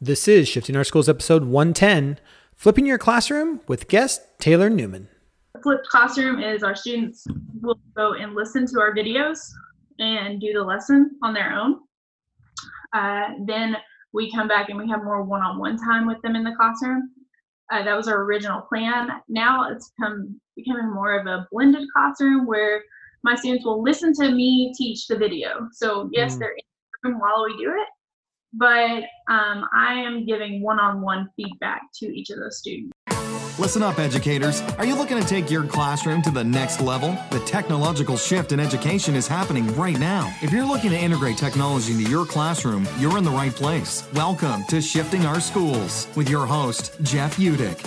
This is Shifting Our Schools episode 110 Flipping Your Classroom with guest Taylor Newman. Flipped classroom is our students will go and listen to our videos and do the lesson on their own. Uh, then we come back and we have more one on one time with them in the classroom. Uh, that was our original plan. Now it's become becoming more of a blended classroom where my students will listen to me teach the video. So yes, Mm. they're in the room while we do it, but um, I am giving one-on-one feedback to each of those students. Listen up, educators. Are you looking to take your classroom to the next level? The technological shift in education is happening right now. If you're looking to integrate technology into your classroom, you're in the right place. Welcome to Shifting Our Schools with your host, Jeff Utecht.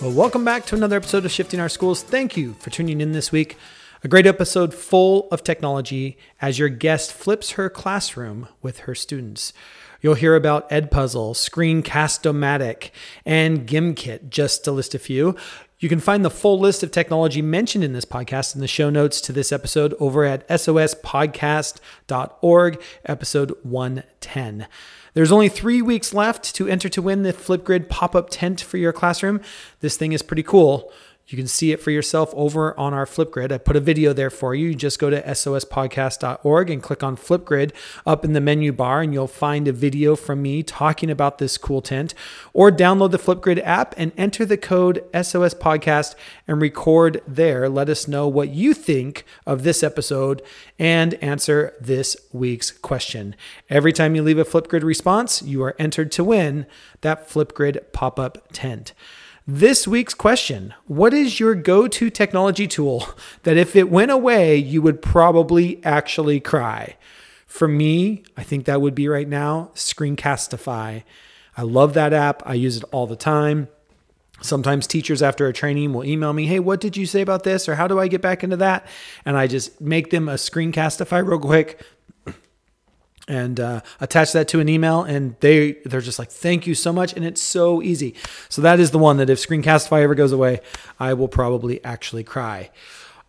Well, welcome back to another episode of Shifting Our Schools. Thank you for tuning in this week. A great episode full of technology as your guest flips her classroom with her students. You'll hear about Edpuzzle, Screencast-O-Matic, and Gimkit, just to list a few. You can find the full list of technology mentioned in this podcast in the show notes to this episode over at sospodcast.org, episode 110. There's only three weeks left to enter to win the Flipgrid pop up tent for your classroom. This thing is pretty cool. You can see it for yourself over on our Flipgrid. I put a video there for you. You just go to sospodcast.org and click on Flipgrid up in the menu bar, and you'll find a video from me talking about this cool tent. Or download the Flipgrid app and enter the code SOS Podcast and record there. Let us know what you think of this episode and answer this week's question. Every time you leave a Flipgrid response, you are entered to win that Flipgrid pop up tent. This week's question What is your go to technology tool that if it went away, you would probably actually cry? For me, I think that would be right now Screencastify. I love that app, I use it all the time. Sometimes teachers after a training will email me, Hey, what did you say about this? Or how do I get back into that? And I just make them a Screencastify real quick and uh, attach that to an email and they they're just like thank you so much and it's so easy. So that is the one that if screencastify ever goes away i will probably actually cry.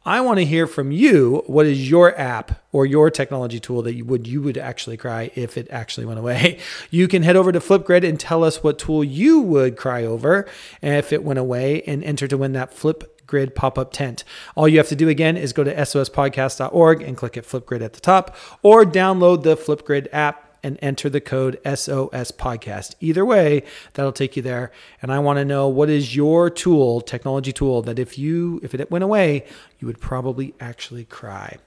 I want to hear from you what is your app or your technology tool that you would you would actually cry if it actually went away? You can head over to flipgrid and tell us what tool you would cry over if it went away and enter to win that flip Grid pop up tent. All you have to do again is go to sospodcast.org and click at Flipgrid at the top, or download the Flipgrid app and enter the code SOS podcast. Either way, that'll take you there. And I want to know what is your tool, technology tool, that if you if it went away, you would probably actually cry.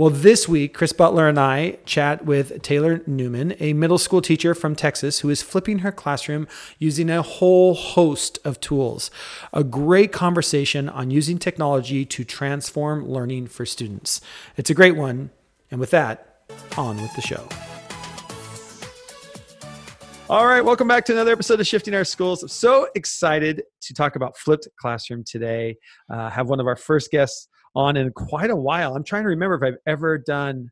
Well, this week, Chris Butler and I chat with Taylor Newman, a middle school teacher from Texas who is flipping her classroom using a whole host of tools. A great conversation on using technology to transform learning for students. It's a great one. And with that, on with the show. All right, welcome back to another episode of Shifting Our Schools. I'm so excited to talk about flipped classroom today. Uh, have one of our first guests on in quite a while. I'm trying to remember if I've ever done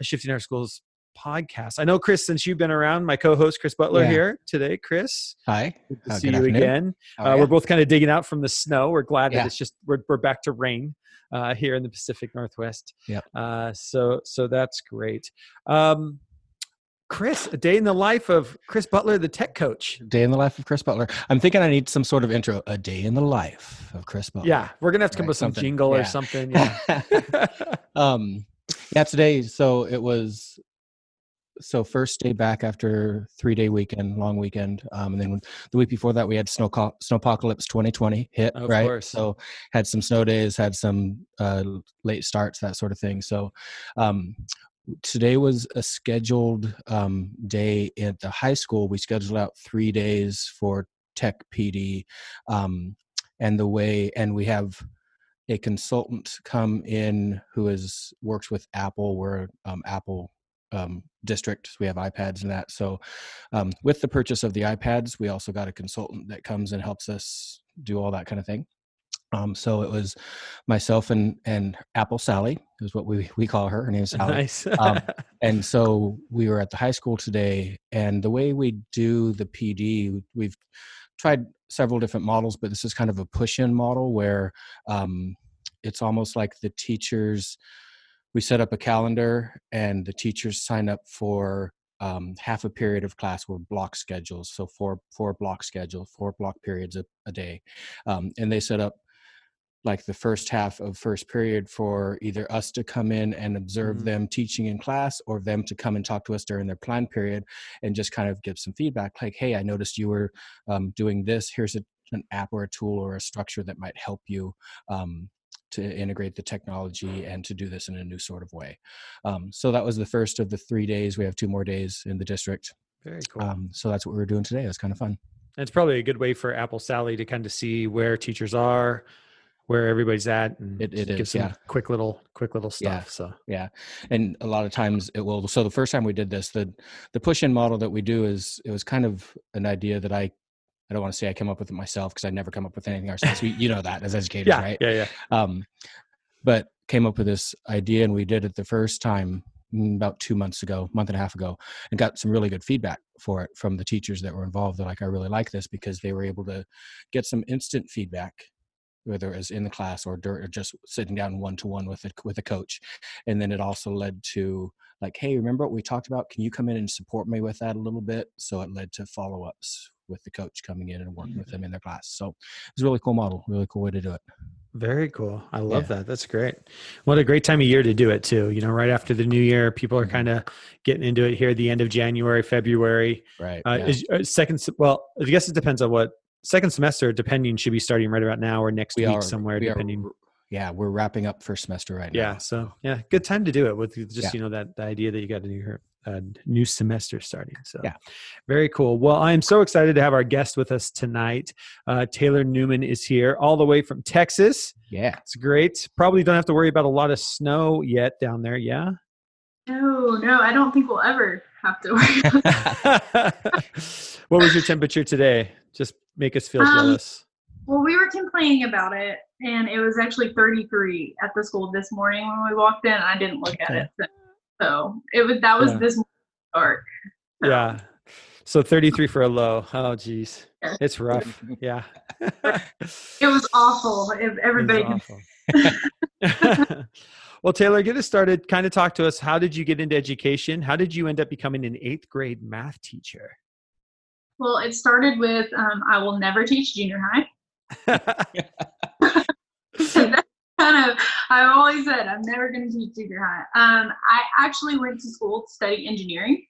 a Shifting Our Schools podcast. I know, Chris, since you've been around, my co-host Chris Butler Yeah. here today. Chris, Hi. good to Uh, see good you afternoon. again. Uh, we're both kind of digging out from the snow. We're glad that it's just we're, we're back to rain uh, here in the Pacific Northwest. Yeah. Uh, so so that's great. Um, Chris, a day in the life of Chris Butler, the tech coach. Day in the life of Chris Butler. I'm thinking I need some sort of intro. A day in the life of Chris Butler. Yeah, we're gonna have to come up Right, with some something. jingle or something. Yeah. um, yeah. Today, so it was. So first day back after three day weekend, long weekend, um, and then the week before that we had snow snowpocalypse 2020 hit Of right. course. So had some snow days, had some uh, late starts, that sort of thing. So um, today was a scheduled um, day at the high school. We scheduled out three days for tech PD, um, and the way, and we have a consultant come in who has works with Apple. We're um, Apple um, district. We have iPads and that. So um, with the purchase of the iPads, we also got a consultant that comes and helps us do all that kind of thing. Um, so it was myself and and Apple Sally is what we we call her. Her name's Sally. nice. Um, and so we were at the high school today, and the way we do the PD, we've tried several different models, but this is kind of a push-in model where um, it's almost like the teachers. We set up a calendar, and the teachers sign up for um, half a period of class were block schedules, so four four block schedule, four block periods a, a day, um, and they set up like the first half of first period for either us to come in and observe Mhm. them teaching in class or them to come and talk to us during their plan period and just kind of give some feedback like hey i noticed you were um, doing this. Here's a, an app or a tool or a structure that might help you um, to integrate the technology and to do this in a new sort of way. Um, so that was the first of the three days. We have two more days in the district. Very cool. um, so that's what we were doing today. It was kind of fun. It's probably a good way for Apple Sally to kind of see where teachers are, where everybody's at, and It- it give is, some yeah. quick little, quick little Yeah. stuff. So yeah and a lot of times it will so the first time we did this the the push in model that we do is it was kind of an idea that i i don't want to say i came up with it myself because i never come up with anything ourselves we, you know that as educators yeah, right yeah, yeah. um but came up with this idea and we did it the first time mm, about two months ago month and a half ago and got some really good feedback for it from the teachers that were involved they're like i really like this because they were able to get some instant feedback whether it was in the class or, or just sitting down one to one with a with a coach and then it also led to like hey remember what we talked about can you come in and support me with that a little bit so it led to follow-ups with the coach coming in and working with them in their class so it's a really cool model really cool way to do it Very cool. I love Yeah. that. That's great. What a great time of year to do it too. You know, right after the new year, people are Mhm. kind of getting into it here. at The end of January, February. right Uh, yeah. Is uh, second? Well, I guess it depends on what second semester. Depending, should be starting right about now or next we week are somewhere. we are depending. r- yeah we're wrapping up first semester right yeah. now So yeah, good time to do it with just Yeah. you know that the idea that you got a new uh, new semester starting. So Yeah. very cool. Well, I am so excited to have our guest with us tonight. Uh, Taylor Newman is here all the way from Texas. yeah It's great. Probably don't have to worry about a lot of snow yet down there. Yeah. No, no, I don't think we'll ever have to worry about what was your temperature today? Just make us feel Um, jealous. Well, we were complaining about it, and it was actually 33 at the school this morning when we walked in. I didn't look Okay. at it, so, so it was that was Yeah. this dark. so, Yeah. So 33 for a low. Oh, geez. It's rough. Yeah. It was awful. If everybody awful. well, Taylor, get us started. Kind of talk to us. How did you get into education? How did you end up becoming an eighth grade math teacher? Well, it started with um, I will never teach junior high. That's kind of I've always said I'm never going to teach junior high. Um, I actually went to school to study engineering.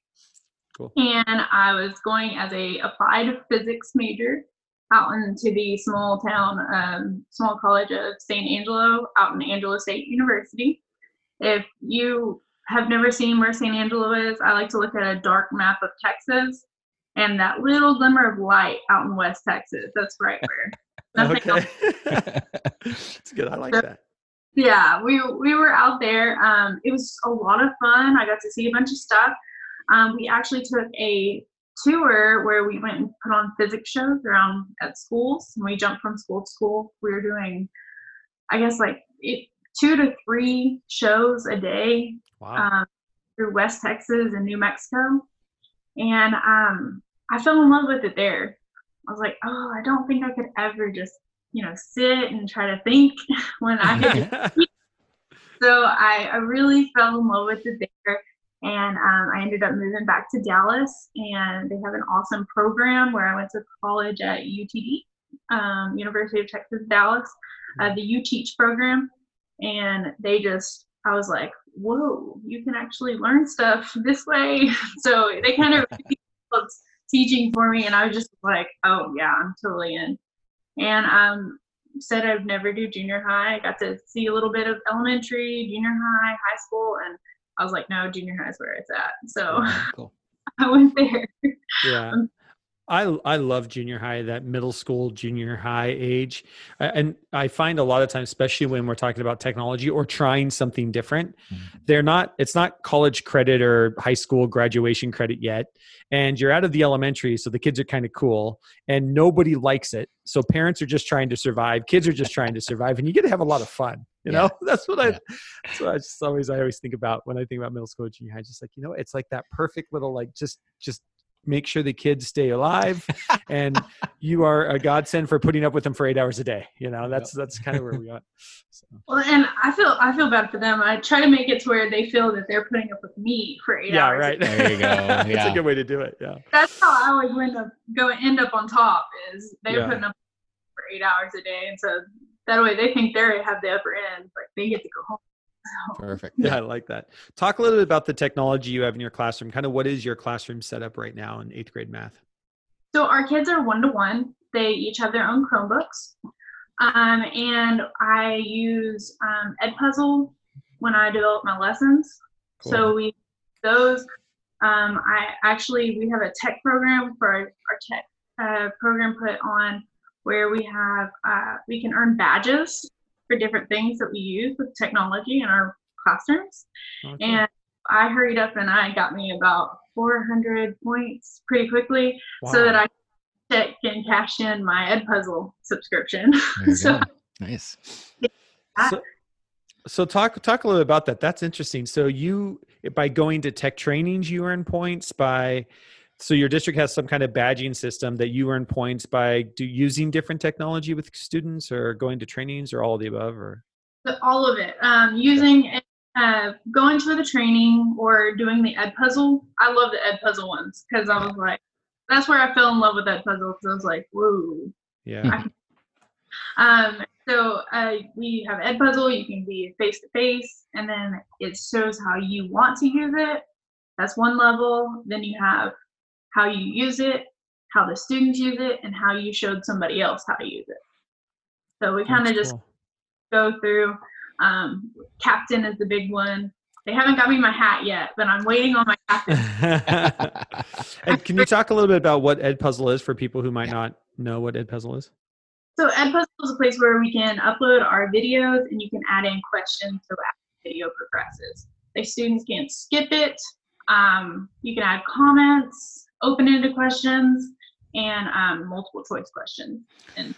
Cool. And I was going as a applied physics major out into the small town, um, small college of San Angelo, out in Angelo State University. If you have never seen where San Angelo is, I like to look at a dark map of Texas and that little glimmer of light out in West Texas. That's right where. nothing else okay. It's good. I like that. yeah we we were out there um it was a lot of fun i got to see a bunch of stuff um we actually took a tour where we went and put on physics shows around at schools and we jumped from school to school we were doing i guess like it, two to three shows a day Wow. um, through West Texas and New Mexico. And um, I fell in love with it there. I was like, oh, I don't think I could ever just, you know, sit and try to think when I could. so I, I really fell in love with it there. And um, I ended up moving back to Dallas, and they have an awesome program where I went to college at UTD, um, University of Texas, Dallas, uh, the U Teach program. And they just, I was like, whoa, you can actually learn stuff this way. so they kind of teaching for me, and I was just like, oh yeah, I'm totally in. And um, said I'd never do junior high. I got to see a little bit of elementary, junior high, high school, and I was like, no, junior high is where it's at. So cool. I went there. yeah i i love junior high that middle school junior high age. And i find a lot of times especially when we're talking about technology or trying something different Mhm. they're not it's not college credit or high school graduation credit yet. And you're out of the elementary so the kids are kind of cool and nobody likes it. So parents are just trying to survive. Kids are just trying to survive and you get to have a lot of fun you know? That's what i Yeah. that's what i just always i always think about when i think about middle school junior high just like you know it's like that perfect little like just just make sure the kids stay alive, and you are a godsend for putting up with them for eight hours a day. You know, that's that's kind of where we got. So. Well, and I feel I feel bad for them. I try to make it to where they feel that they're putting up with me for eight Yeah, hours. right. There you go. that's a good way to do it. Yeah. That's how I always end up go end up on top. Is they're Yeah. putting up for eight hours a day, and so that way they think they have the upper end, but they get to go home. So, Perfect. Yeah, I like that. Talk a little bit about the technology you have in your classroom. Kind of what is your classroom setup right now in eighth grade math? so our kids are one to one. They each have their own Chromebooks, um, and I use um, Edpuzzle when I develop my lessons. So we those. Um, I actually we have a tech program for our, our tech uh, program put on where we have uh, we can earn badges for different things that we use with technology in our classrooms. Okay. And I hurried up and I got me about 400 points pretty quickly so that I check and cash in my Edpuzzle subscription. So go. Nice. So, so talk talk a little bit about that. That's interesting. So you by going to tech trainings, you earn points by. So your district has some kind of badging system that you earn points by do, using different technology with students, or going to trainings, or all of the above, or all of it. Um, using uh, going to the training or doing the Ed Puzzle. I love the Ed Puzzle ones because I was like, that's where I fell in love with Ed Puzzle because I was like, whoa. yeah. Um, so uh, we have Ed Puzzle. You can be face to face, and then it shows how you want to use it. That's one level. Then you have how you use it, how the students use it, and how you showed somebody else how to use it. So we kind of just cool. go through. Um, captain is the big one. They haven't got me my hat yet, but I'm waiting on my captain. and can you talk a little bit about what Ed Puzzle is for people who might not know what Ed Puzzle is? So Edpuzzle is a place where we can upload our videos and you can add in questions so as the video progresses. The students can't skip it. Um, you can add comments, open-ended questions, and um, multiple choice questions. And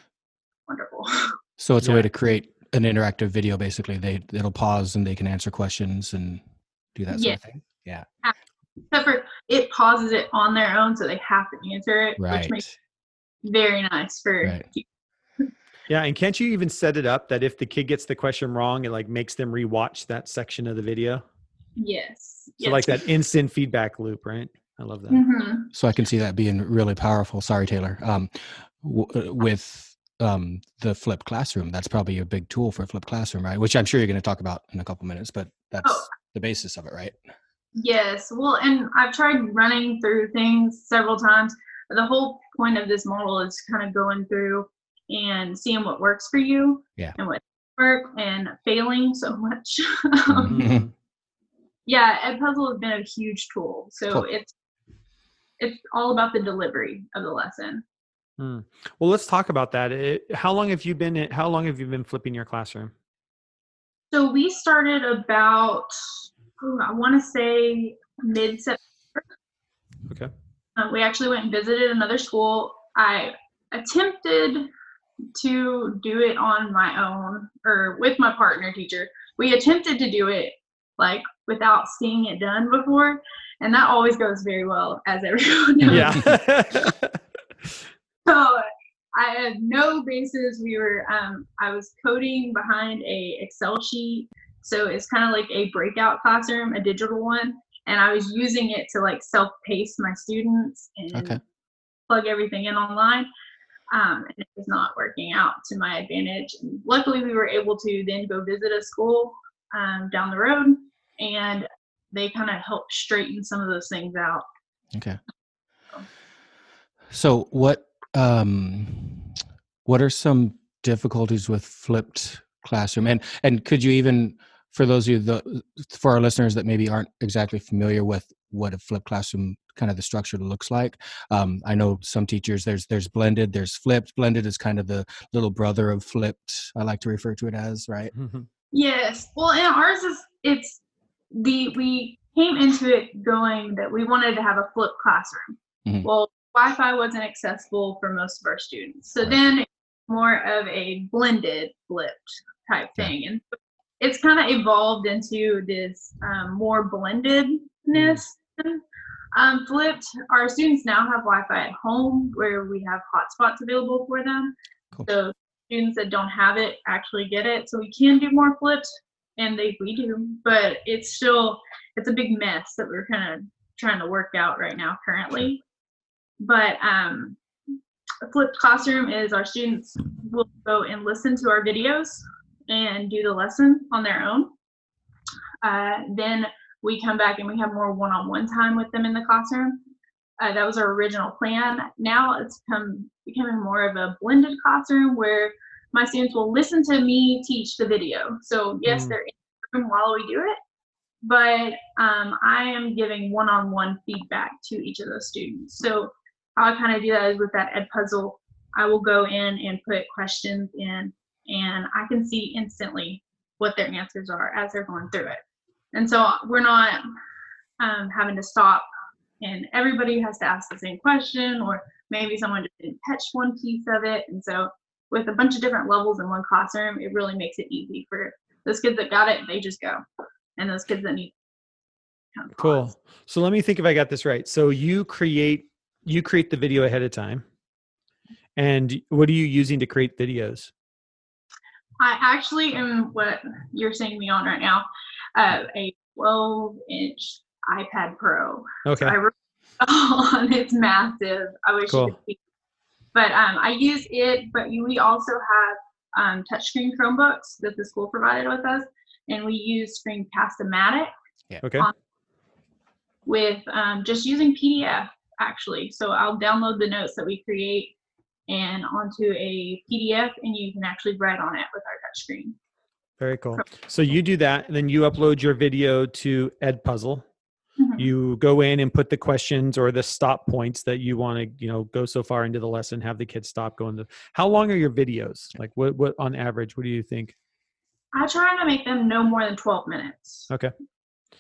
wonderful. So it's a way to create an interactive video. Basically, they it'll pause and they can answer questions and do that sort Yeah. of thing. Yeah. Except for it pauses it on their own, so they have to answer it, Right. which makes it very nice for Right. Yeah, and can't you even set it up that if the kid gets the question wrong, it like makes them rewatch that section of the video? yes. So like that instant feedback loop, right? I love that. hmm So I can see that being really powerful. Sorry, Taylor. Um, w- uh, with um, the flipped classroom, that's probably a big tool for a flipped classroom, right? Which I'm sure you're going to talk about in a couple minutes, but that's Oh. the basis of it, right? Yes, well, and I've tried running through things several times. The whole point of this model is kind of going through and seeing what works for you Yeah. and what work and failing so much. Um, Mhm. yeah, Edpuzzle has been a huge tool. So Cool. it's it's all about the delivery of the lesson. Hmm. Well, let's talk about that. It, how long have you been? in- How long have you been flipping your classroom? So we started about ooh, I want to say mid September. Okay. Uh, we actually went and visited another school. I attempted to do it on my own or with my partner teacher. We attempted to do it like without seeing it done before, and that always goes very well, as everyone knows. Yeah. So I had no basis. We were um, I was coding behind a Excel sheet, so it's kind of like a breakout classroom, a digital one, and I was using it to like self-pace my students and Okay. plug everything in online. Um, and it was not working out to my advantage. And luckily, we were able to then go visit a school um, down the road, and they kind of help straighten some of those things out. Okay. So what um what are some difficulties with flipped classroom and and could you even for those of you the for our listeners that maybe aren't exactly familiar with what a flipped classroom kind of the structure looks like um, i know some teachers there's there's blended there's flipped blended is kind of the little brother of flipped i like to refer to it as right Mhm. Yes. Well, and ours is it's the we came into it going that we wanted to have a flipped classroom. Mhm. Well, Wi-Fi wasn't accessible for most of our students, so Right. then more of a blended flipped type Yeah. thing, and it's kind of evolved into this um, more blendedness. Um, flipped, our students now have Wi-Fi at home where we have hotspots available for them. Cool. So students that don't have it actually get it. So we can do more flipped, and they we do, but it's still it's a big mess that we're kind of trying to work out right now currently. But um, flipped classroom is our students will go and listen to our videos and do the lesson on their own. Uh, then we come back and we have more one-on-one time with them in the classroom. Uh, that was our original plan. Now it's come becoming more of a blended classroom where my students will listen to me teach the video. So yes, Mm. they're in the room while we do it, but um, I am giving one-on-one feedback to each of those students. So how I kind of do that is with that ed puzzle. I will go in and put questions in, and I can see instantly what their answers are as they're going through it. And so we're not um, having to stop and everybody has to ask the same question, or maybe someone just didn't catch one piece of it. And so with a bunch of different levels in one classroom, it really makes it easy for those kids that got it, they just go. And those kids that need kind of Cool. So let me think if I got this right. So you create you create the video ahead of time. And what are you using to create videos? I actually am what you're seeing me on right now, uh, a 12 inch iPad Pro. Okay. I wrote on it's massive. I wish Cool. you could see. But um, I use it, but we also have um, touchscreen Chromebooks that the school provided with us, and we use Screencast-O-Matic Okay. on- with um, just using PDF actually. So I'll download the notes that we create and onto a PDF, and you can actually write on it with our touchscreen. Very cool. So you do that, and then you upload your video to Edpuzzle. Mhm. You go in and put the questions or the stop points that you want to, you know, go so far into the lesson, have the kids stop going to. How long are your videos? Like what what on average, what do you think? I try to make them no more than 12 minutes. Okay.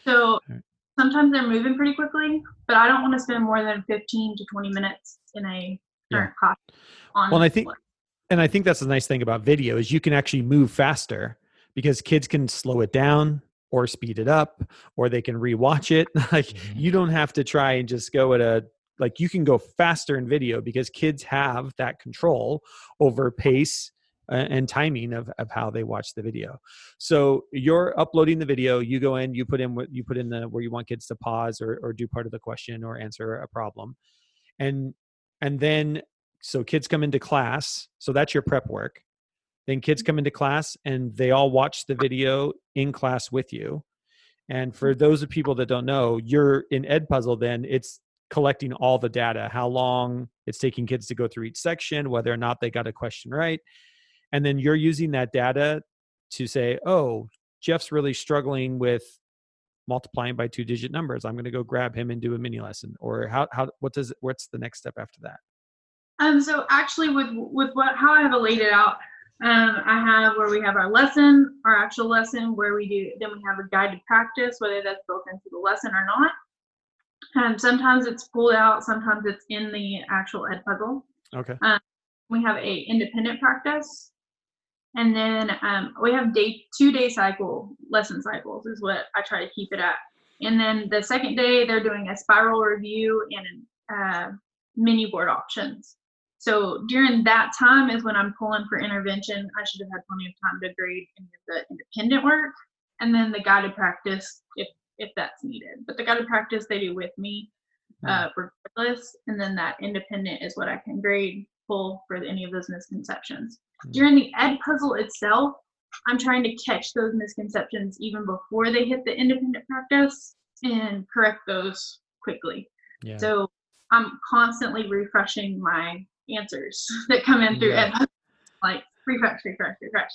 So Alright. sometimes they're moving pretty quickly, but I don't want to spend more than 15 to 20 minutes in a Yeah. current class on Well, and I think and I think that's the nice thing about video is you can actually move faster because kids can slow it down or speed it up or they can rewatch it. like Mhm. you don't have to try and just go at a like you can go faster in video because kids have that control over pace and timing of, of how they watch the video. So you're uploading the video, you go in, you put in what you put in the where you want kids to pause or, or do part of the question or answer a problem. And and then so kids come into class, so that's your prep work. Then kids come into class and they all watch the video in class with you. And for those of people that don't know, you're in Ed Puzzle, then it's collecting all the data, how long it's taking kids to go through each section, whether or not they got a question right. And then you're using that data to say, oh, Jeff's really struggling with multiplying by two digit numbers. I'm going to go grab him and do a mini lesson. Or how, how, what does, what's the next step after that? Um, so actually with with what how I have laid it out, um, I have where we have our lesson, our actual lesson, where we do then we have a guided practice, whether that's built into the lesson or not. Um, sometimes it's pulled out, sometimes it's in the actual ed puzzle. Okay. we have a independent practice and then um, we have day two day cycle lesson cycles is what i try to keep it at and then the second day they're doing a spiral review and uh, menu board options so during that time is when i'm pulling for intervention i should have had plenty of time to grade any of the independent work and then the guided practice if if that's needed but the guided practice they do with me uh, regardless. And then that independent is what I can grade pull for any of those misconceptions. Mm. During the ed puzzle itself, I'm trying to catch those misconceptions even before they hit the independent practice and correct those quickly. Yeah. So I'm constantly refreshing my answers that come in through Yeah. like refresh, refresh, refresh.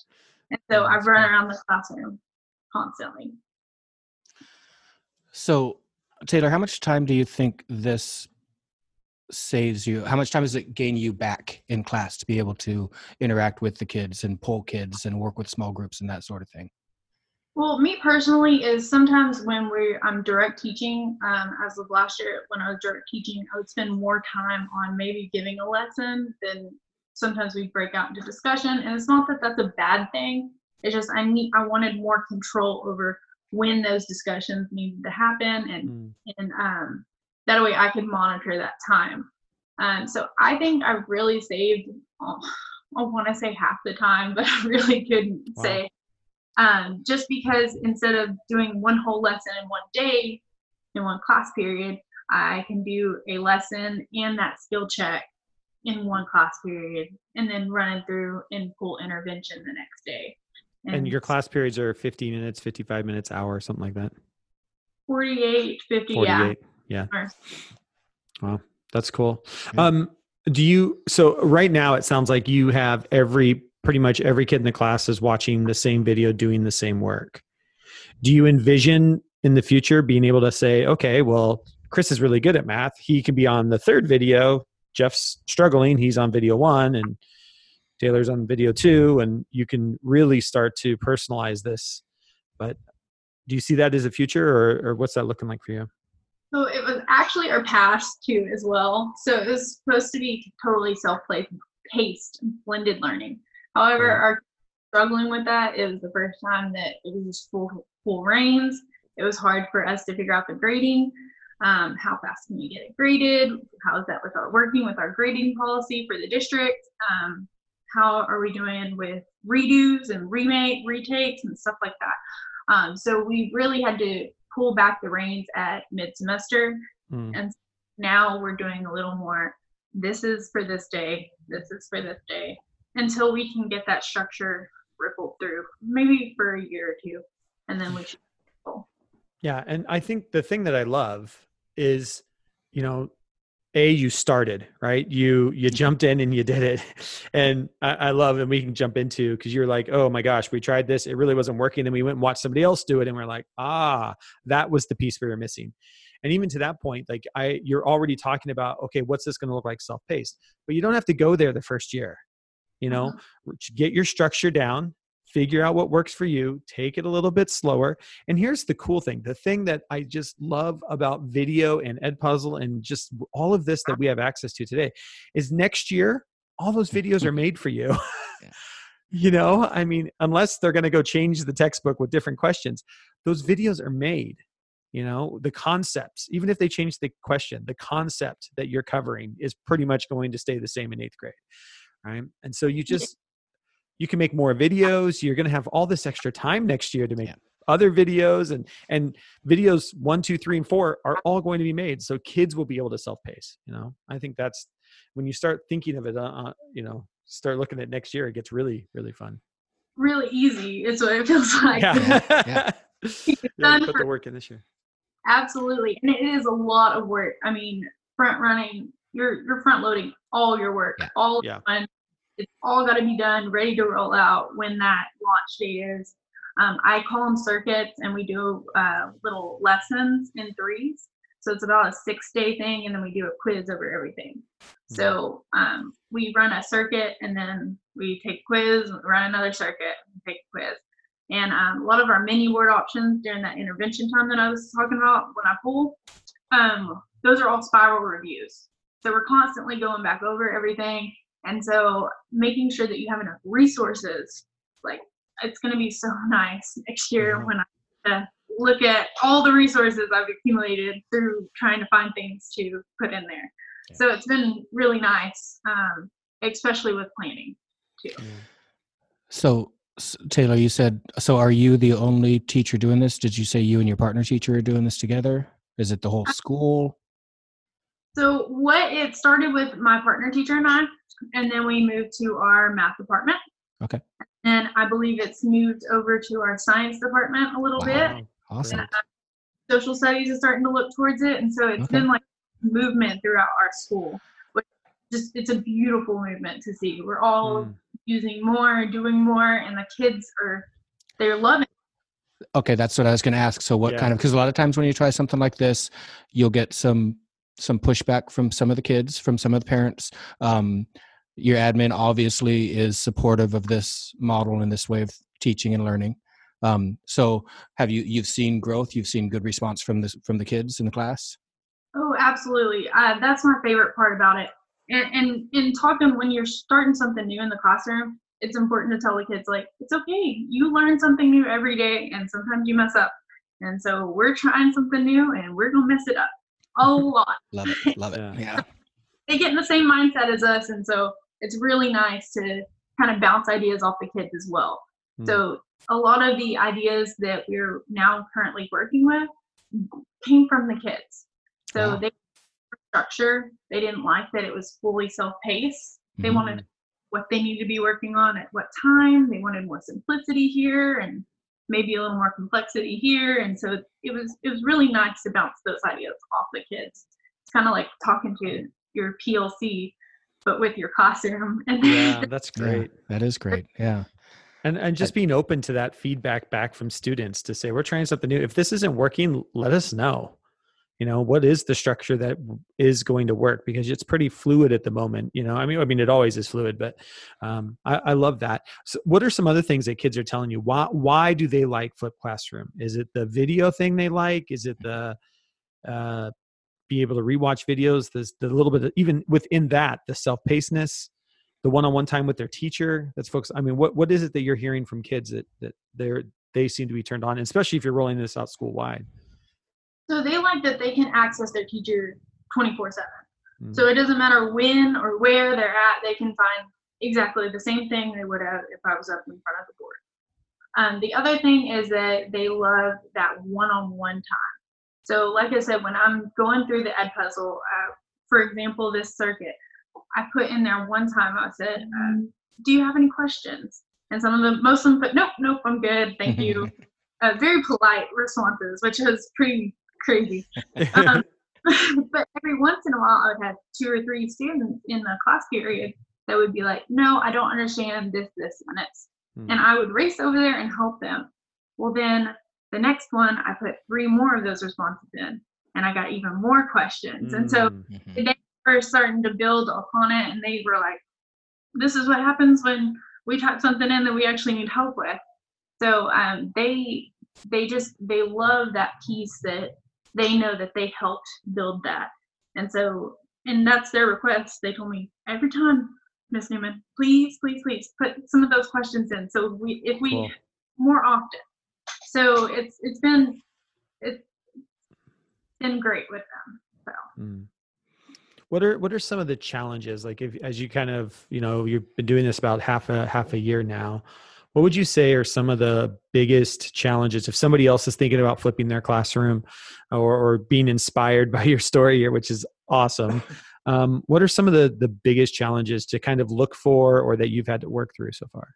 And so I run around the classroom constantly. So, Taylor, how much time do you think this saves you? How much time does it gain you back in class to be able to interact with the kids and pull kids and work with small groups and that sort of thing? Well, me personally is sometimes when we I'm direct teaching, um, as of last year when I was direct teaching, I would spend more time on maybe giving a lesson than sometimes we break out into discussion. And it's not that that's a bad thing. It's just I need I wanted more control over when those discussions needed to happen and Mm. and um that way I could monitor that time. Um, so I think I really saved, oh, I want to say half the time, but I really couldn't wow. say. Um, just because instead of doing one whole lesson in one day, in one class period, I can do a lesson and that skill check in one class period and then run it through in full intervention the next day. And, and your class periods are 50 minutes, 55 minutes, hour, something like that? 48, 50, 48, yeah. Yeah. Wow, that's cool. Yeah. Um, do you, so right now it sounds like you have every, pretty much every kid in the class is watching the same video, doing the same work. Do you envision in the future being able to say, okay, well, Chris is really good at math. He can be on the third video. Jeff's struggling. He's on video one, and Taylor's on video two, and you can really start to personalize this. But do you see that as a future, or, or what's that looking like for you? So it was actually our past too as well. So it was supposed to be totally self-paced, blended learning. However, our struggling with that. It was the first time that it was just full full reins. It was hard for us to figure out the grading. Um, how fast can you get it graded? How is that with our working with our grading policy for the district? Um, how are we doing with redos and remake retakes and stuff like that? Um, so we really had to pull back the reins at mid semester, mm. and now we're doing a little more. This is for this day. This is for this day until we can get that structure rippled through, maybe for a year or two, and then we should. Yeah, and I think the thing that I love is you know a you started right? You you jumped in and you did it. And i, I love and we can jump into because you're like oh my gosh we tried this it really wasn't working and we went and watched somebody else do it and we're like ah that was the piece we were missing. And even to that point like i you're already talking about okay what's this going to look like self-paced? But you don't have to go there the first year you know uh-huh. get your structure down figure out what works for you, take it a little bit slower. And here's the cool thing the thing that I just love about video and Edpuzzle and just all of this that we have access to today is next year, all those videos are made for you. you know, I mean, unless they're going to go change the textbook with different questions, those videos are made. You know, the concepts, even if they change the question, the concept that you're covering is pretty much going to stay the same in eighth grade. Right. And so you just, you can make more videos you're going to have all this extra time next year to make yeah. other videos and and videos one two three and four are all going to be made so kids will be able to self-pace you know i think that's when you start thinking of it uh, uh you know start looking at next year it gets really really fun really easy it's what it feels like yeah, yeah. yeah put the work in this year absolutely and it is a lot of work i mean front running you're you're front loading all your work yeah. all yeah. Fun it's all got to be done, ready to roll out when that launch day is. Um, I call them circuits, and we do uh, little lessons in threes. So it's about a six day thing, and then we do a quiz over everything. So um, we run a circuit, and then we take quiz, run another circuit, take a quiz. And um, a lot of our menu board options during that intervention time that I was talking about when I pull, um, those are all spiral reviews. So we're constantly going back over everything and so making sure that you have enough resources, like it's going to be so nice next year mm-hmm. when I look at all the resources I've accumulated through trying to find things to put in there. Yeah. So it's been really nice, um, especially with planning too. So Taylor, you said so. Are you the only teacher doing this? Did you say you and your partner teacher are doing this together? Is it the whole uh, school? So what it started with my partner teacher and I, and then we moved to our math department. Okay. And I believe it's moved over to our science department a little wow. bit. Awesome. And, uh, social studies is starting to look towards it, and so it's okay. been like movement throughout our school. Which just it's a beautiful movement to see. We're all mm. using more, doing more, and the kids are they're loving. Okay, that's what I was going to ask. So, what yeah. kind of? Because a lot of times when you try something like this, you'll get some some pushback from some of the kids, from some of the parents. Um, your admin obviously is supportive of this model and this way of teaching and learning. Um, so, have you you've seen growth? You've seen good response from the from the kids in the class. Oh, absolutely. Uh, that's my favorite part about it. And, and in talking when you're starting something new in the classroom, it's important to tell the kids like it's okay. You learn something new every day, and sometimes you mess up. And so we're trying something new, and we're gonna mess it up a lot. Love it. Love it. Yeah. Yeah. They get in the same mindset as us, and so it's really nice to kind of bounce ideas off the kids as well. Hmm. So a lot of the ideas that we're now currently working with came from the kids. So Wow. they structure. They didn't like that it was fully self-paced. They Mhm. wanted what they needed to be working on at what time. They wanted more simplicity here and maybe a little more complexity here. And so it was it was really nice to bounce those ideas off the kids. It's kind of like talking to your PLC, but with your classroom. And yeah, that's Yeah, great. that is great. Yeah. And and just being open to that feedback back from students to say we're trying something new. If this isn't working, let us know. You know, what is the structure that is going to work because it's pretty fluid at the moment. You know, I mean, I mean, it always is fluid, but um, I, I love that. So, what are some other things that kids are telling you? Why why do they like Flip Classroom? Is it the video thing they like? Is it the uh, be able to rewatch videos? There's the little bit of, even within that the self pacedness the one-on-one time with their teacher that's folks i mean what what is it that you're hearing from kids that that they're they seem to be turned on especially if you're rolling this out school wide So they like that they can access their teacher 24 7. Mm. So it doesn't matter when or where they're at, they can find exactly the same thing they would have if I was up in front of the board. Um, the other thing is that they love that one on one time. So, like I said, when I'm going through the ed puzzle, uh, for example, this circuit, I put in there one time, I said, um, Do you have any questions? And some of them, most of them put, Nope, nope, I'm good. Thank you. uh, very polite responses, which is pretty crazy. Um, but every once in a while, I would have two or three students in the class period that would be like, "No, I don't understand this, this, and this," Hmm. and I would race over there and help them. Well, then the next one, I put three more of those responses in, and I got even more questions. And so Mm. Mhm. they were starting to build upon it, and they were like, "This is what happens when we type something in that we actually need help with." So um, they they just they love that piece that they know that they helped build that, and so and that's their request. They told me every time, Miss Newman, please, please, please put some of those questions in. So we if we Cool. more often. So it's it's been it's been great with them. So. Mm. What are what are some of the challenges like if as you kind of you know you've been doing this about half a half a year now what would you say are some of the biggest challenges if somebody else is thinking about flipping their classroom or, or being inspired by your story here which is awesome um, what are some of the the biggest challenges to kind of look for or that you've had to work through so far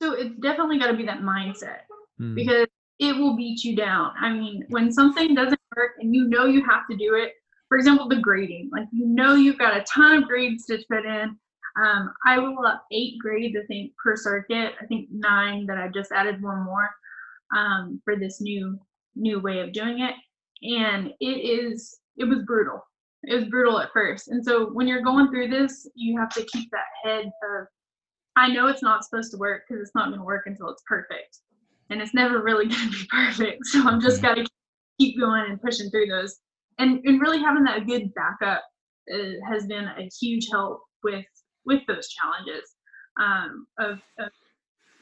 So it's definitely got to be that mindset Mm. because it will beat you down. I mean, when something doesn't work and you know you have to do it, for example, the grading, like you know you've got a ton of grades to put in. Um, I will up eight grades, I think, per circuit. I think nine that I just added one more um, for this new new way of doing it. And it is it was brutal. It was brutal at first. And so when you're going through this, you have to keep that head of I know it's not supposed to work because it's not going to work until it's perfect. And it's never really going to be perfect. So I'm just Mhm. got to keep going and pushing through those. And, and really having that good backup uh, has been a huge help with with those challenges um, of, of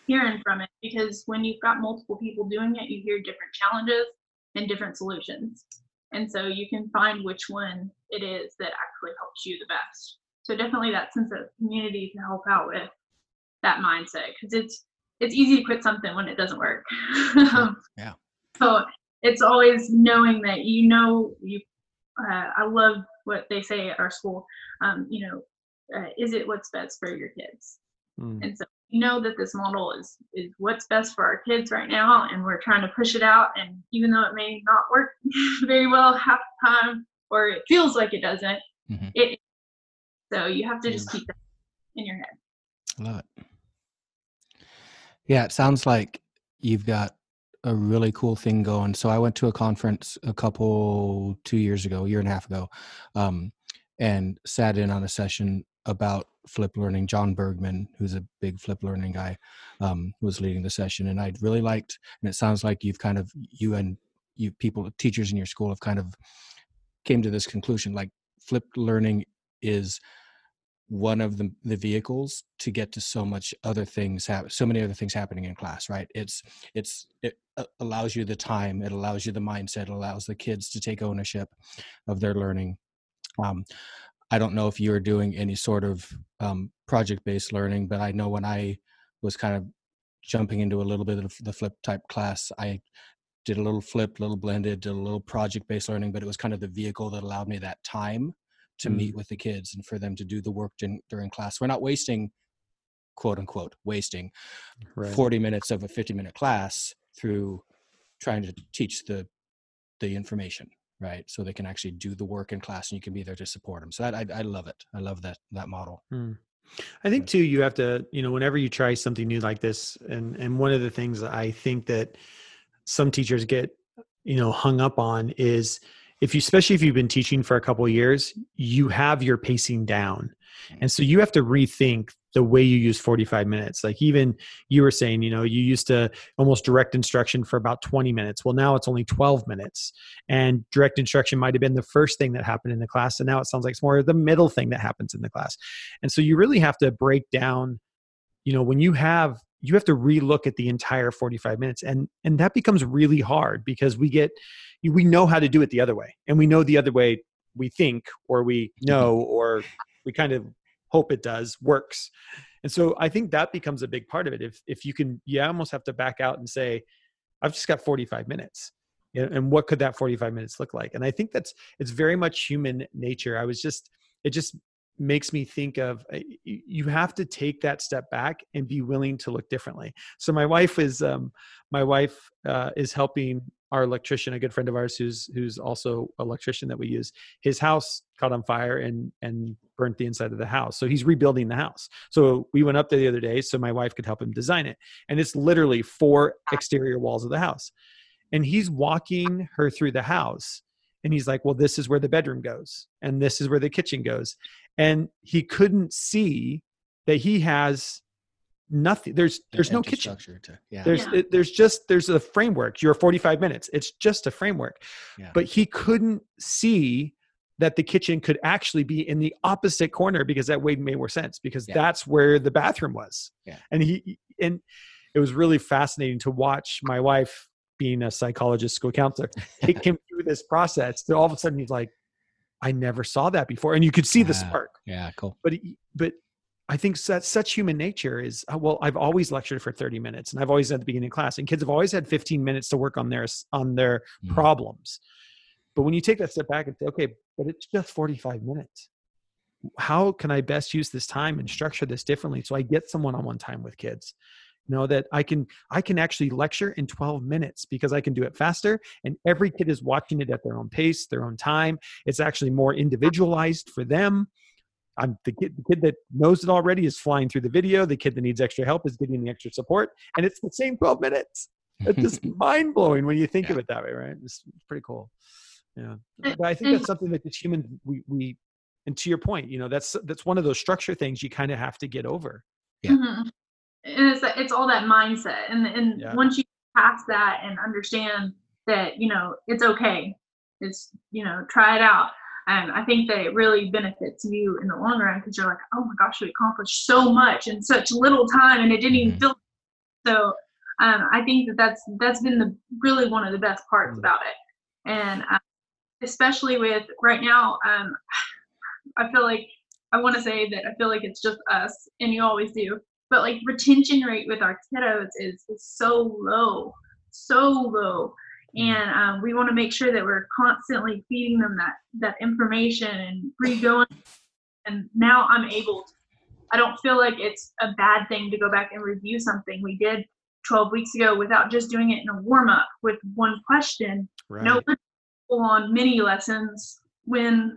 hearing from it because when you've got multiple people doing it, you hear different challenges and different solutions. And so you can find which one it is that actually helps you the best. So definitely that sense of community to help out with that mindset because it's it's easy to quit something when it doesn't work. Yeah. So it's always knowing that you know you. Uh, I love what they say at our school. Um, you know, uh, is it what's best for your kids? Mm. And so we know that this model is is what's best for our kids right now, and we're trying to push it out. And even though it may not work very well half the time, or it feels like it doesn't, Mhm. it. So you have to just keep that in your head. I Love it. Yeah, it sounds like you've got a really cool thing going. So I went to a conference a couple two years ago, a year and a half ago, um, and sat in on a session about flip learning. Jon Bergmann, who's a big flip learning guy, um, was leading the session, and I really liked. And it sounds like you've kind of you and you people, teachers in your school, have kind of came to this conclusion. Like flipped learning is one of the, the vehicles to get to so much other things happen so many other things happening in class right it's it's it allows you the time it allows you the mindset it allows the kids to take ownership of their learning um, i don't know if you're doing any sort of um, project based learning but i know when i was kind of jumping into a little bit of the flip type class i did a little flip little blended did a little project based learning but it was kind of the vehicle that allowed me that time to mm meet with the kids and for them to do the work during, during class. We're not wasting, quote unquote, wasting right. 40 minutes of a 50 minute class through trying to teach the the information right? So they can actually do the work in class and you can be there to support them so that i, I love it. I love that that model. Mm. i think too you have to you know whenever you try something new like this and and one of the things i think that some teachers get you know hung up on is if you especially if you've been teaching for a couple years you have your pacing down. And so you have to rethink the way you use 45 minutes. Like even you were saying you know you used to almost direct instruction for about 20 minutes. Well now it's only 12 minutes. And direct instruction might have been the first thing that happened in the class and now it sounds like it's more the middle thing that happens in the class. And so you really have to break down you know when you have you have to relook at the entire 45 minutes and and that becomes really hard because we get we know how to do it the other way and we know the other way we think or we mm-hmm. know or we kind of hope it does works. And so i think that becomes a big part of it. If if you can you almost have to back out and say i've just got 45 minutes and what could that 45 minutes look like? And i think that's it's very much human nature. I was just it just makes me think of uh, you have to take that step back and be willing to look differently. So my wife is um, my wife uh, is helping our electrician a good friend of ours who's who's also electrician that we use his house caught on fire and and burnt the inside of the house. So he's rebuilding the house. So we went up there the other day so my wife could help him design it. And it's literally four exterior walls of the house. And he's walking her through the house and he's like well this is where the bedroom goes and this is where the kitchen goes and he couldn't see that he has nothing there's there's no kitchen to, yeah. there's yeah. It, there's just there's a framework you're 45 minutes it's just a framework yeah. but he couldn't see that the kitchen could actually be in the opposite corner because that way made more sense because yeah. that's where the bathroom was yeah. and he and it was really fascinating to watch my wife being a psychologist school counselor take him through this process so all of a sudden he's like I never saw that before. And you could see the spark. Yeah, cool. But but I think that's such human nature is uh, well, I've always lectured for 30 minutes and I've always at the beginning of class and kids have always had 15 minutes to work on their on their mm. problems. But when you take that step back and say, okay, but it's just 45 minutes. How can I best use this time and structure this differently so I get some one-on-one time with kids? Know that i can i can actually lecture in 12 minutes because i can do it faster and every kid is watching it at their own pace their own time it's actually more individualized for them I'm the kid, the kid that knows it already is flying through the video. The kid that needs extra help is getting the extra support, and it's the same 12 minutes. It's just mind blowing when you think yeah. of it that way, right? It's, it's pretty cool. Yeah, but I think that's something that as humans we we and to your point, you know, that's that's one of those structure things you kind of have to get over. Yeah. Mm-hmm and it's it's all that mindset and and yeah. once you pass that and understand that you know it's okay it's you know try it out and i think that it really benefits you in the long run because you're like oh my gosh we accomplished so much in such little time and it didn't even mm-hmm. feel so um, i think that that's that's been the really one of the best parts mm-hmm. about it and uh, especially with right now um, i feel like i want to say that i feel like it's just us and you always do but like retention rate with our kiddos is, is so low so low. Mm. and um, we want to make sure that we're constantly feeding them that that information and re-going. And now i'm able to i don't feel like it's a bad thing to go back and review something. We did 12 weeks ago without just doing it in a warm-up with one question. Right. no on mini lessons when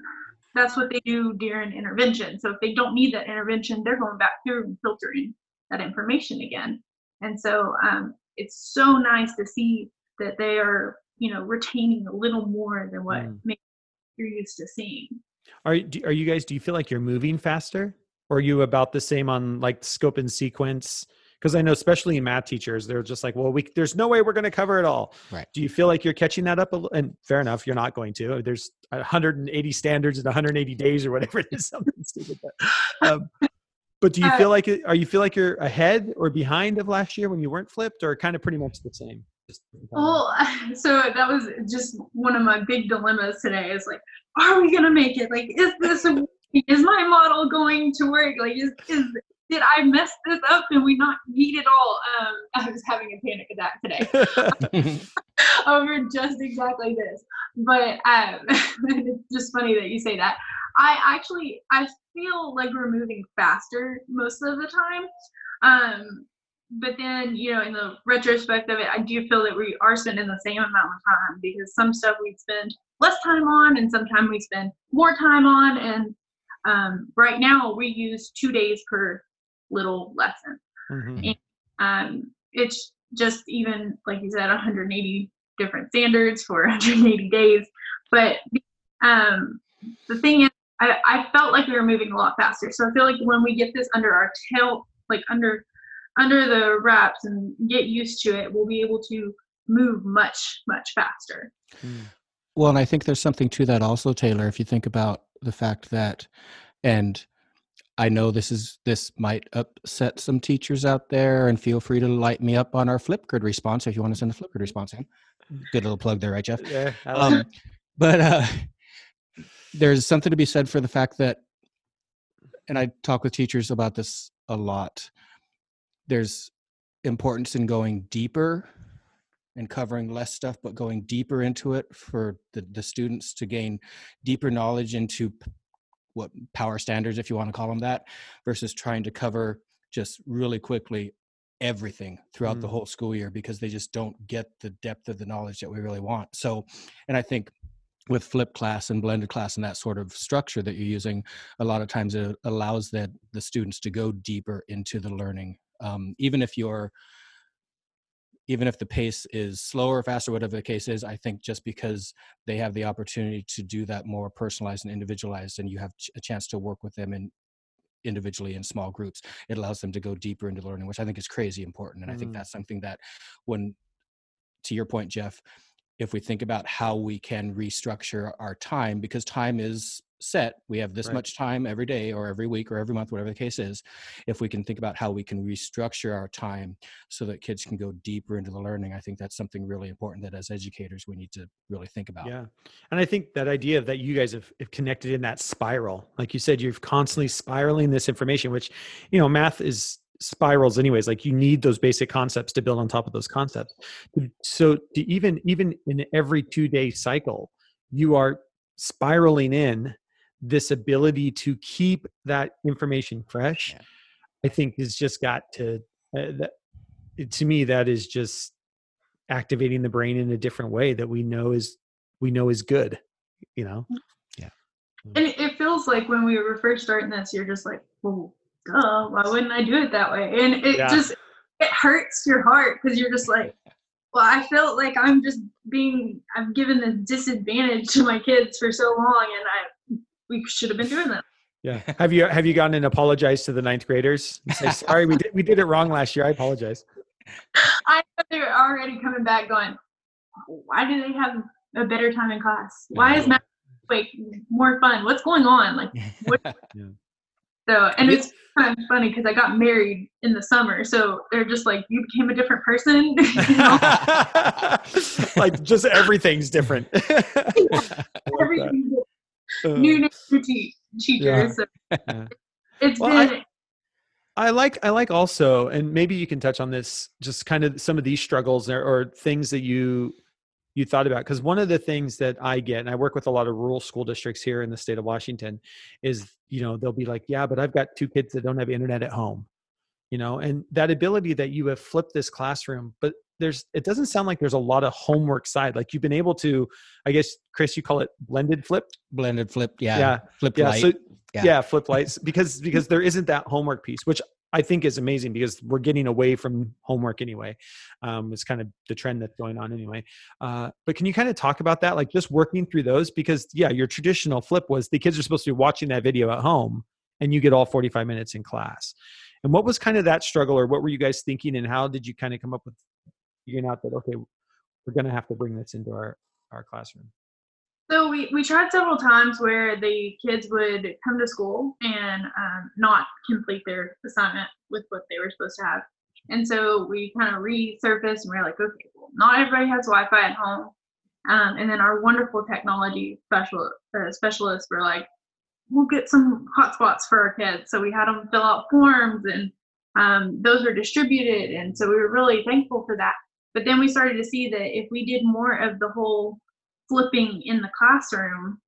that's what they do during intervention. So if they don't need that intervention they're going back through and filtering that information again. And so um, it's so nice to see that they are, you know, retaining a little more than what mm. you're used to seeing. Are are you guys? Do you feel like you're moving faster, or are you about the same on like scope and sequence? Because I know, especially in math teachers, they're just like, well, we there's no way we're going to cover it all. Right. Do you feel like you're catching that up? A, and fair enough, you're not going to. There's 180 standards in 180 days or whatever it is. stupid. But, um, but do you Uh, feel like it, are you feel like you're ahead or behind of last year when you weren't flipped, or kind of pretty much the same? Well, so that was just one of my big dilemmas today. Is like, are we gonna make it? Like, is this a, is my model going to work? Like, is is did I mess this up and we not meet it all? Um, I was having a panic attack today over just exactly this. But um, it's just funny that you say that. I actually I feel like we're moving faster most of the time. Um, but then you know in the retrospect of it i do feel that we are spending the same amount of time because some stuff we spend less time on and sometimes we spend more time on and um, right now we use two days per little lesson Mhm. um, it's just even like you said 180 different standards for 180 days but um, the thing is I, I felt like we were moving a lot faster so i feel like when we get this under our tail like under under the wraps and get used to it we'll be able to move much much faster Mm. Well, and I think there's something to that also, Taylor. If you think about the fact that, and I know this is this might upset some teachers out there, and feel free to light me up on our Flipgrid response if you want to send a Flipgrid response in. Good little plug there, right, Jeff? Yeah, I Um, but uh, there's something to be said for the fact that, and I talk with teachers about this a lot. There's importance in going deeper and covering less stuff, but going deeper into it for the, the students to gain deeper knowledge into what power standards, if you want to call them that, versus trying to cover just really quickly everything throughout the Mm. whole school year because they just don't get the depth of the knowledge that we really want. So, and I think with flipped class and blended class and that sort of structure that you're using, a lot of times it allows that the students to go deeper into the learning. Um, even if you're even if the pace is slower, faster, whatever the case is, I think just because they have the opportunity to do that more personalized and individualized, and you have ch- a chance to work with them in individually in small groups, it allows them to go deeper into learning, which I think is crazy important. And I think Mm. that's something that, when to your point, Jeff, if we think about how we can restructure our time, because time is set, we have this Right. much time every day or every week or every month, whatever the case is. If we can think about how we can restructure our time so that kids can go deeper into the learning, I think that's something really important that as educators we need to really think about. Yeah. And I think that idea that you guys have, have connected in that spiral, like you said, you're constantly spiraling this information, which, you know, math is spirals anyways. Like you need those basic concepts to build on top of those concepts. So to even, even in every two day cycle, you are spiraling in this ability to keep that information fresh. Yeah. I think has just got to, uh, that, to me, that is just activating the brain in a different way that we know is we know is good you know Yeah. and it, it feels like when we were first starting this you're just like well duh why wouldn't i do it that way? And it Yeah. just it hurts your heart because you're just like well i felt like i'm just being i've given this disadvantage to my kids for so long and i we should have been doing that. Yeah. Have you have you gone and apologized to the ninth graders say sorry we did we did it wrong last year. I apologize. I know they're already coming back going why do they have a better time in class? Why is math like more fun? What's going on? Like what Yeah. So and it's kind of funny because i got married in the summer so they're just like you became a different person? Like just everything's different. Everything's different. Uh, new new te- teachers so Yeah. it's Well, I- been I like I like also, and maybe you can touch on this, just kind of some of these struggles or, or things that you you thought about. Because one of the things that I get, and I work with a lot of rural school districts here in the state of Washington, is you know they'll be like, yeah, but I've got two kids that don't have internet at home, you know, and that ability that you have flipped this classroom, but there's it doesn't sound like there's a lot of homework side. Like you've been able to, I guess, Chris, you call it blended flipped. Blended flip, yeah. Yeah. Flip Yeah. light. So Yeah. yeah. flip lights because because there isn't that homework piece, which I think is amazing because we're getting away from homework anyway. Um, it's kind of the trend that's going on anyway. Uh, but can you kind of talk about that, like just working through those? Because yeah, your traditional flip was the kids are supposed to be watching that video at home, and you get all forty five minutes in class. And what was kind of that struggle, or what were you guys thinking, and how did you kind of come up with figuring out that okay, we're going to have to bring this into our our classroom? So we, we tried several times where the kids would come to school and um, not complete their assignment with what they were supposed to have. And so we kind of resurfaced and we are like, okay, well, not everybody has Wi-Fi at home. Um, and then our wonderful technology special uh, specialists were like, we'll get some hotspots for our kids. So we had them fill out forms and um, those were distributed. And so we were really thankful for that. But then we started to see that if we did more of the whole flipping in the classroom,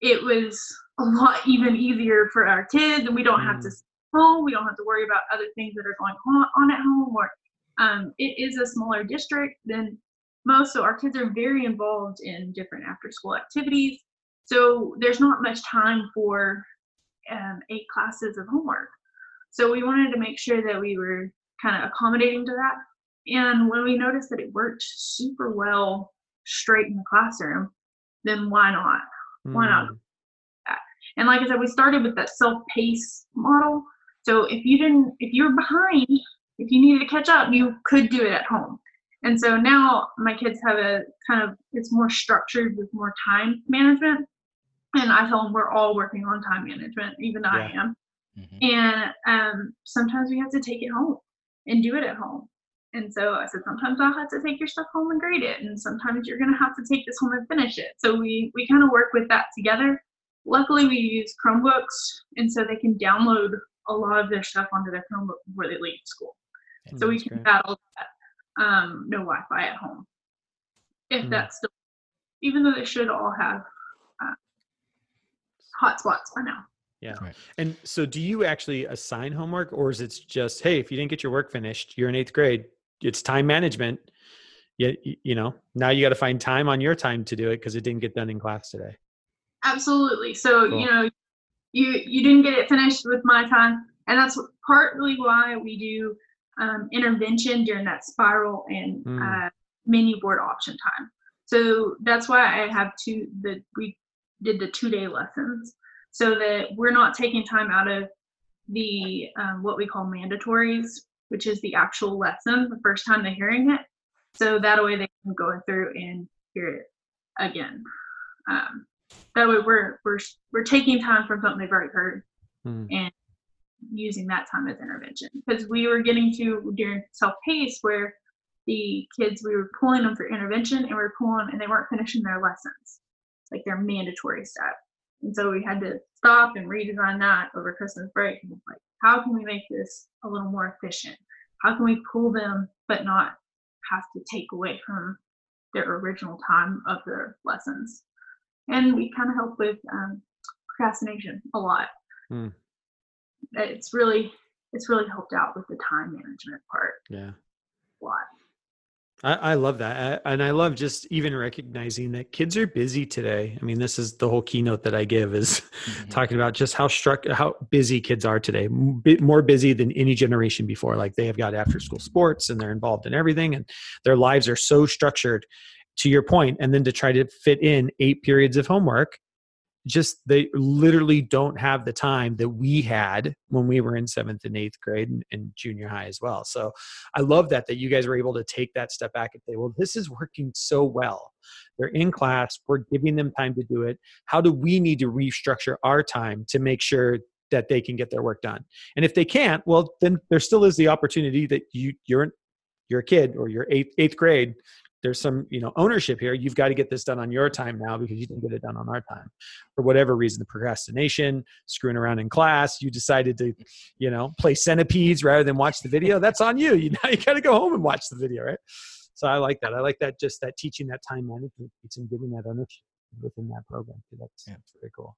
it was a lot even easier for our kids and we don't mm. have to mm. home. We don't have to worry about other things that are going on, on at home or um, it is a smaller district than most. So our kids are very involved in different after school activities. So there's not much time for um, eight classes of homework. So we wanted to make sure that we were kind of accommodating to that. And when we noticed that it worked super well straight in the classroom, then why not? Mm. Why not? Hmm. And like I said, we started with that self-pace model. So if you didn't, if you were behind, if you needed to catch up, you could do it at home. And so now my kids have a kind of, it's more structured with more time management. And I tell them we're all working on time management, even yeah. I am. Mm-hmm. And um, sometimes we have to take it home and do it at home. And so I said, sometimes I'll have to take your stuff home and grade it. And sometimes you're going to have to take this home and finish it. So we, we kind of work with that together. Luckily, we use Chromebooks. And so they can download a lot of their stuff onto their Chromebook before they leave school. Yeah, so we can great. battle that. Um, no Wi Fi at home. If mm. that's still, even though they should all have uh, hotspots by now. Yeah. Right. And so do you actually assign homework or is it just, hey, if you didn't get your work finished, you're in eighth grade, it's time management. You, you know, now you got to find time on your time to do it because it didn't get done in class today. Absolutely. So, cool. you know, you, you didn't get it finished with my time. And that's partly why we do um, intervention during that spiral and mm. uh, menu board option time. So that's why I have two, the, we did the two day lessons so that we're not taking time out of the um, what we call mandatories, which is the actual lesson the first time they're hearing it. So that way they can go through and hear it again. Um, that way we're we're we're taking time from something they've already heard mm. and using that time as intervention because we were getting to during self-pace where the kids we were pulling them for intervention and we were pulling and they weren't finishing their lessons like their mandatory stuff and so we had to stop and redesign that over Christmas break. And like, how can we make this a little more efficient? How can we pull them but not have to take away from their original time of their lessons? And we kind of help with um, procrastination a lot. Hmm. It's really it's really helped out with the time management part. Yeah. A lot. I, I love that. I, and I love just even recognizing that kids are busy today. I mean, this is the whole keynote that I give is mm-hmm. talking about just how struck, how busy kids are today, more busy than any generation before. Like they have got after school sports and they're involved in everything and their lives are so structured to your point. And then to try to fit in eight periods of homework just they literally don't have the time that we had when we were in seventh and eighth grade and, and, junior high as well. So i love that that you guys were able to take that step back and say well this is working so well. They're in class we're giving them time to do it. How do we need to restructure our time to make sure that they can get their work done? And if they can't well then there still is the opportunity that you you're you're a kid or you're eighth eighth grade there's some you know ownership here. You've got to get this done on your time now because you didn't get it done on our time. For whatever reason the procrastination screwing around in class you decided to you know play centipedes rather than watch the video that's on you. You now you got to go home and watch the video right? So i like that. I like that just that teaching that time management piece and giving that ownership within that program that's, yeah. that's very cool.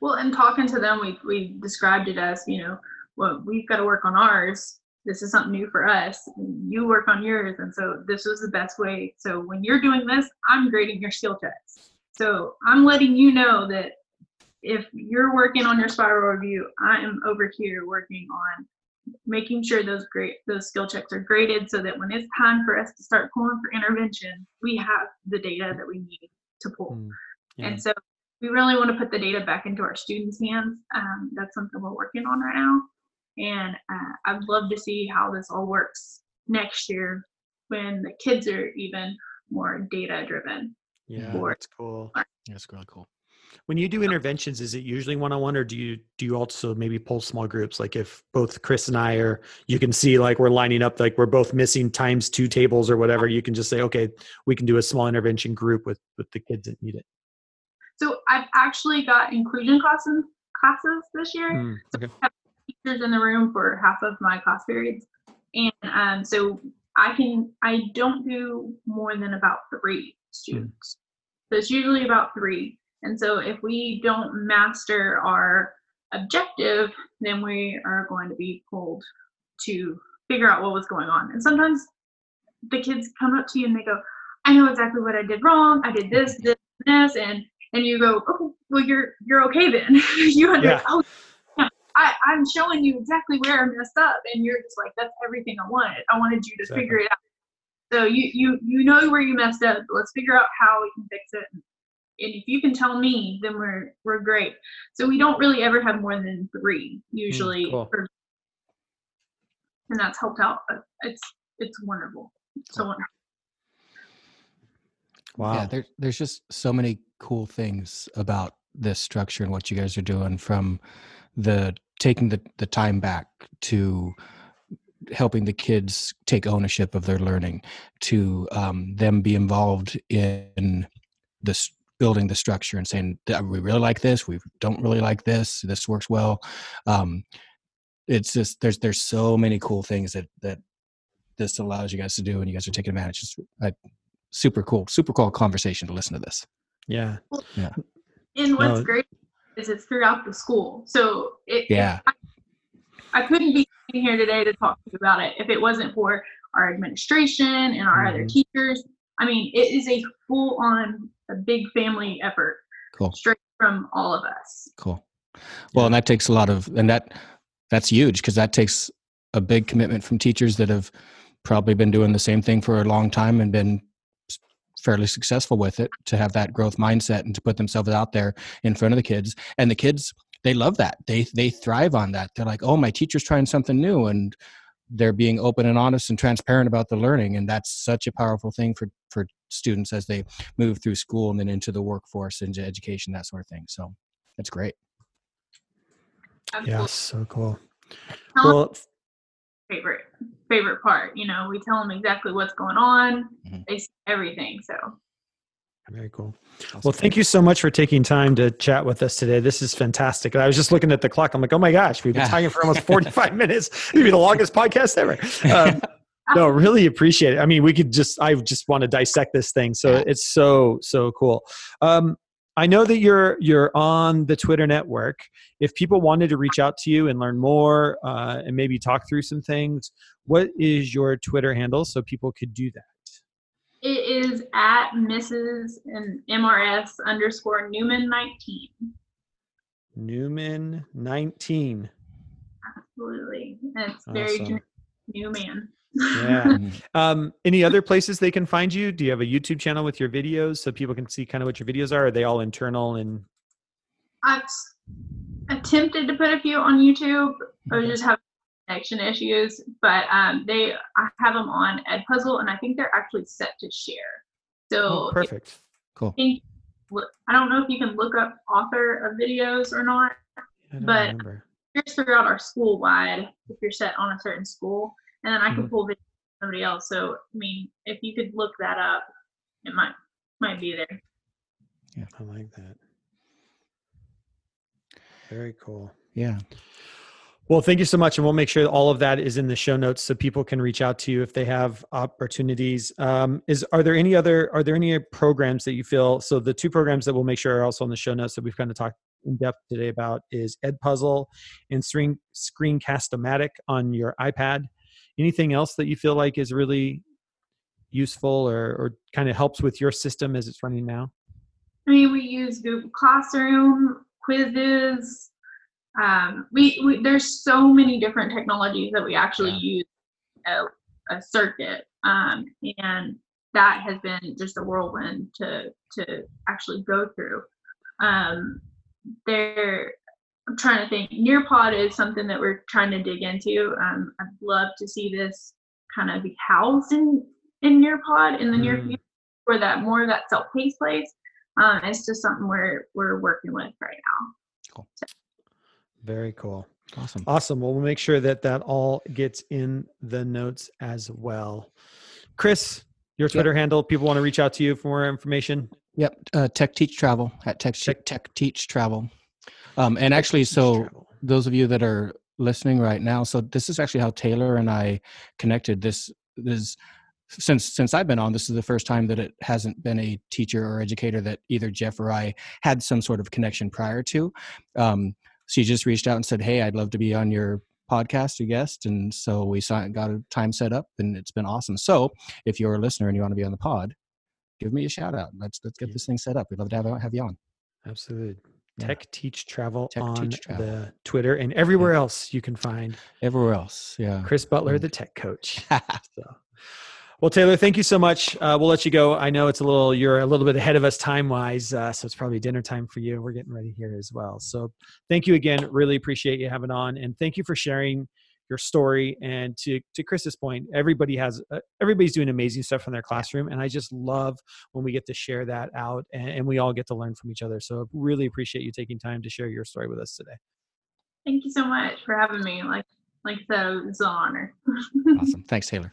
Well and talking to them we we described it as you know well we've got to work on ours this is something new for us. You work on yours. And so this was the best way. So when you're doing this, I'm grading your skill checks. So I'm letting you know that if you're working on your spiral review, I am over here working on making sure those great those skill checks are graded so that when it's time for us to start pulling for intervention, we have the data that we need to pull. Mm, yeah. And so we really want to put the data back into our students' hands. Um, that's something we're working on right now. And uh, I'd love to see how this all works next year when the kids are even more data driven. Yeah, for that's cool. That's really cool. When you do interventions, is it usually one on one, or do you do you also maybe pull small groups? Like if both Chris and I are, you can see like we're lining up, like we're both missing times two tables or whatever. You can just say, okay, we can do a small intervention group with with the kids that need it. So I've actually got inclusion classes classes this year. Mm, okay. Teachers in the room for half of my class periods, and um, so I can I don't do more than about three students. So it's usually about three. And so if we don't master our objective, then we are going to be pulled to figure out what was going on. And sometimes the kids come up to you and they go, I know exactly what I did wrong. I did this, this, this, and and you go, okay, well you're you're okay then. you understand. Yeah. Oh, I, I'm showing you exactly where I messed up, and you're just like, that's everything I wanted. I wanted you to Exactly. figure it out. So you you you know where you messed up. Let's figure out how we can fix it. And if you can tell me, then we're we're great. So we don't really ever have more than three hmm, usually, cool. per- and that's helped out. But it's it's wonderful. So wonderful. Wow. Yeah, there, there's just so many cool things about this structure and what you guys are doing from the taking the, the time back to helping the kids take ownership of their learning to um, them be involved in this building the structure and saying we really like this we don't really like this this works well um, it's just there's there's so many cool things that that this allows you guys to do and you guys are taking advantage it's, I, super cool super cool conversation to listen to this yeah. Yeah. And what's No. great is it's throughout the school. So it, Yeah. I, I couldn't be here today to talk to you about it if it wasn't for our administration and our other Mhm. teachers. I mean, it is a full on, a big family effort cool straight from all of us. cool well and that takes a lot of and that that's huge because that takes a big commitment from teachers that have probably been doing the same thing for a long time and been fairly successful with it to have that growth mindset and to put themselves out there in front of the kids. And the kids they love that. They they thrive on that. They're like oh my teacher's trying something new and they're being open and honest and transparent about the learning. And that's such a powerful thing for for students as they move through school and then into the workforce into education that sort of thing. So that's great. Yeah. So cool. Tell 'em Well, favorite favorite part. You know, we tell them exactly what's going on. Mhm. They see everything. So very cool. Well, thank you so much for taking time to chat with us today. This is fantastic. I was just looking at the clock. I'm like, oh my gosh, we've been Yeah. talking for almost 45 minutes. Maybe the longest podcast ever. Um, no, really appreciate it. I mean, we could just, I just want to dissect this thing. So Yeah. it's so, so cool. Um, I know that you're you're on the Twitter network. If people wanted to reach out to you and learn more uh, and maybe talk through some things, what is your Twitter handle so people could do that? it is at Mrs. and MRS underscore Newman 19. Newman 19. Absolutely. It's very Awesome. gen- Newman. Yeah. Mhm. Um, any other places they can find you? Do you have a YouTube channel with your videos so people can see kind of what your videos are? Are they all internal and I've attempted to put a few on YouTube. I just have connection issues, but um, they I have them on Edpuzzle, and I think they're actually set to share. So oh, if perfect. cool you think- I don't know if you can look up author of videos or not. But- remember. Just throughout our school wide, if you're set on a certain school, and then I can Mhm. pull videos from somebody else. So I mean, if you could look that up, it might might be there. Yeah, I like that. Very cool. yeah Well, thank you so much. And we'll make sure all of that is in the show notes so people can reach out to you if they have opportunities. Um, is are there any other are there any programs that you feel so the two programs that we'll make sure are also in the show notes that we've kind of talked in depth today about is Ed Puzzle and Screen Screencast-O-Matic on your iPad. Anything else that you feel like is really useful or, or kind of helps with your system as it's running now? I mean, we use Google Classroom, quizzes. Um, we, we there's so many different technologies that we actually Yeah. use a, a circuit, um, and that has been just a whirlwind to to actually go through. Um, there, I'm trying to think. Nearpod is something that we're trying to dig into. Um, I'd love to see this kind of be housed in in Nearpod in the near Mm. future for that more of that self-paced place. Um, it's just something we're we're working with right now. Cool. Very cool. Awesome. Awesome. Well, we'll make sure that that all gets in the notes as well. Chris, your Twitter handle, people want to reach out to you for more information. Yep. Uh, tech Teach Travel at Tech Tech- Tech, Teach Travel. Um, and actually, so those of you that are listening right now, so this is actually how Taylor and I connected. This is since since I've been on, this is the first time that it hasn't been a teacher or educator that either Jeff or I had some sort of connection prior to. Um, she just reached out and said, "Hey, I'd love to be on your podcast, a guest," and so we got a time set up, and it's been awesome. So, if you're a listener and you want to be on the pod, give me a shout out. Let's let's get this thing set up. We'd love to have, have you on. Absolutely. Yeah. Tech Teach Travel Tech on Teach Travel. the Twitter and everywhere else you can find Everywhere else, yeah. Chris Butler, Mm. the tech coach. So, well, Taylor, thank you so much. Uh, we'll let you go. I know it's a little, you're a little bit ahead of us time wise, uh, so it's probably dinner time for you. We're getting ready here as well. So, thank you again. Really appreciate you having on, and thank you for sharing your story. And to to Chris's point, everybody has, uh, everybody's doing amazing stuff in their classroom, and I just love when we get to share that out, and, and we all get to learn from each other. So, really appreciate you taking time to share your story with us today. Thank you so much for having me. Like like I said, it's an honor. awesome. Thanks, Taylor.